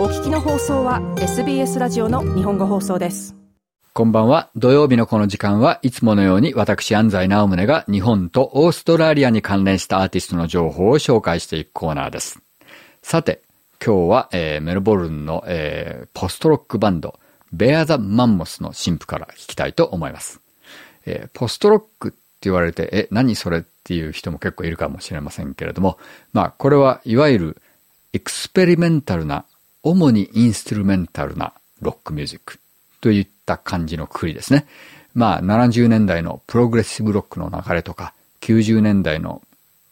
お聞きの放送は SBS ラジオの日本語放送ですこんばんは。土曜日のこの時間はいつものように私安西直宗が日本とオーストラリアに関連したアーティストの情報を紹介していくコーナーです。さて、今日は、えー、メルボルンの、えー、ポストロックバンドベア・ザ・マンモスの新婦から聞きたいと思います。えー、ポストロックって言われて、え、何それっていう人も結構いるかもしれませんけれども、まあ、これはいわゆるエクスペリメンタルな、主にインストゥルメンタルなロックミュージックといった感じのくくりですね。まあ、70年代のプログレッシブロックの流れとか、90年代の、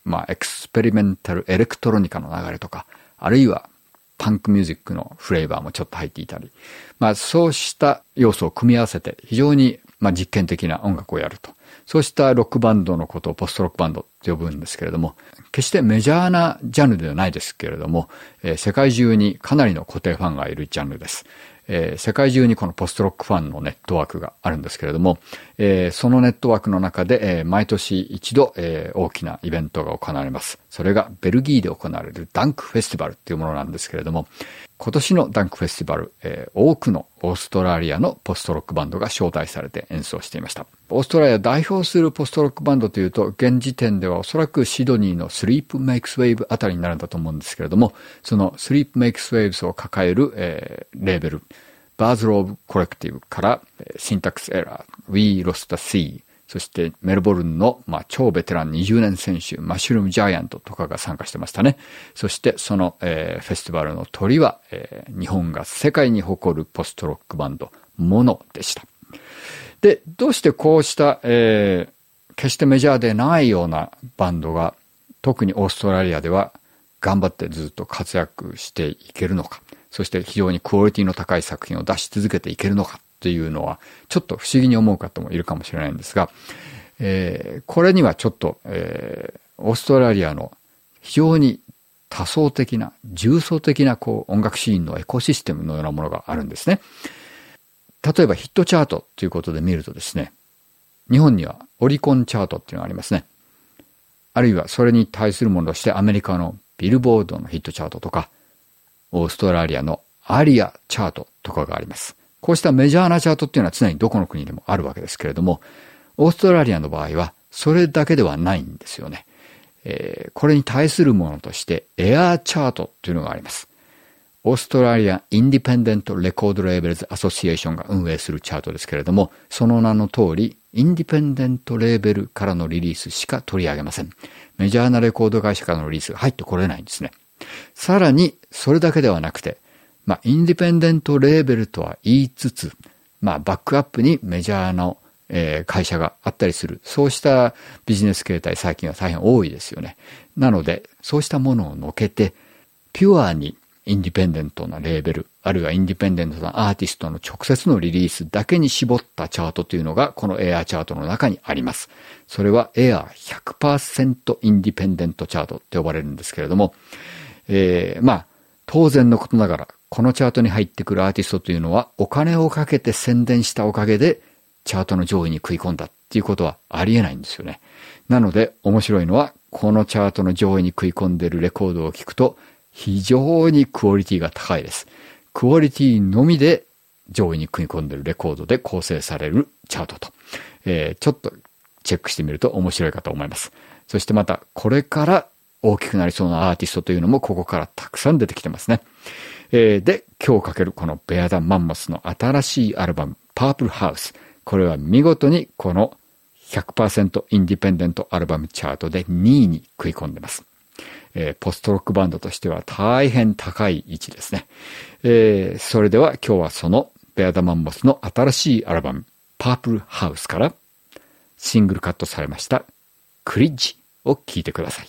まあ、エクスペリメンタルエレクトロニカの流れとか、あるいはパンクミュージックのフレーバーもちょっと入っていたり、まあそうした要素を組み合わせて非常にまあ実験的な音楽をやると。そうしたロックバンドのことをポストロックバンドって呼ぶんですけれども、決してメジャーなジャンルではないですけれども、えー、世界中にかなりの固定ファンがいるジャンルです。えー、世界中にこのポストロックファンのネットワークがあるんですけれども、えー、そのネットワークの中で、えー、毎年一度、え大きなイベントが行われます。それがベルギーで行われるダンクフェスティバルっていうものなんですけれども、今年のダンクフェスティバル、え、多くのオーストラリアのポストロックバンドが招待されて演奏していました。オーストラリアを代表するポストロックバンドというと、現時点ではおそらくシドニーのスリープメイクスウェーブあたりになるんだと思うんですけれども、そのスリープメイクスウェーブスを抱える、えー、レーベル、バーズローブコレクティブから、シンタックスエラー、We Lost the Sea、そしてメルボルンの、まあ、超ベテラン20年選手、マッシュルームジャイアントとかが参加してましたね。そしてその、えー、フェスティバルの鳥は、えー、日本が世界に誇るポストロックバンド、モノでした。で、どうしてこうした、えー、決してメジャーでないようなバンドが、特にオーストラリアでは頑張ってずっと活躍していけるのか、そして非常にクオリティの高い作品を出し続けていけるのかっていうのは、ちょっと不思議に思う方もいるかもしれないんですが、えー、これにはちょっと、えー、オーストラリアの非常に多層的な、重層的なこう音楽シーンのエコシステムのようなものがあるんですね。例えばヒットチャートということで見るとですね、日本にはオリコンチャートっていうのがありますね。あるいはそれに対するものとしてアメリカのビルボードのヒットチャートとか、オーストラリアのアリアチャートとかがあります。こうしたメジャーなチャートっていうのは常にどこの国でもあるわけですけれども、オーストラリアの場合はそれだけではないんですよね。えー、これに対するものとしてエアーチャートというのがあります。オーストラリア・インディペンデント・レコード・レーベルズ・アソシエーションが運営するチャートですけれども、その名の通り、インディペンデント・レーベルからのリリースしか取り上げません。メジャーなレコード会社からのリリースが入ってこれないんですね。さらに、それだけではなくて、まあ、インディペンデントレーベルとは言いつつ、まあ、バックアップにメジャーの、えー、会社があったりする。そうしたビジネス形態最近は大変多いですよね。なので、そうしたものをのけて、ピュアにインディペンデントなレーベル、あるいはインディペンデントなアーティストの直接のリリースだけに絞ったチャートというのが、このエアーチャートの中にあります。それはエアー100%インディペンデントチャートって呼ばれるんですけれども、えー、まあ、当然のことながら、このチャートに入ってくるアーティストというのはお金をかけて宣伝したおかげでチャートの上位に食い込んだっていうことはありえないんですよね。なので面白いのはこのチャートの上位に食い込んでるレコードを聞くと非常にクオリティが高いです。クオリティのみで上位に食い込んでるレコードで構成されるチャートと、えー、ちょっとチェックしてみると面白いかと思います。そしてまたこれから大きくなりそうなアーティストというのもここからたくさん出てきてますね。えー、で、今日かけるこのベアダマンモスの新しいアルバム、パープルハウス。これは見事にこの100%インディペンデントアルバムチャートで2位に食い込んでます。えー、ポストロックバンドとしては大変高い位置ですね。えー、それでは今日はそのベアダマンモスの新しいアルバム、パープルハウスからシングルカットされましたクリッジを聴いてください。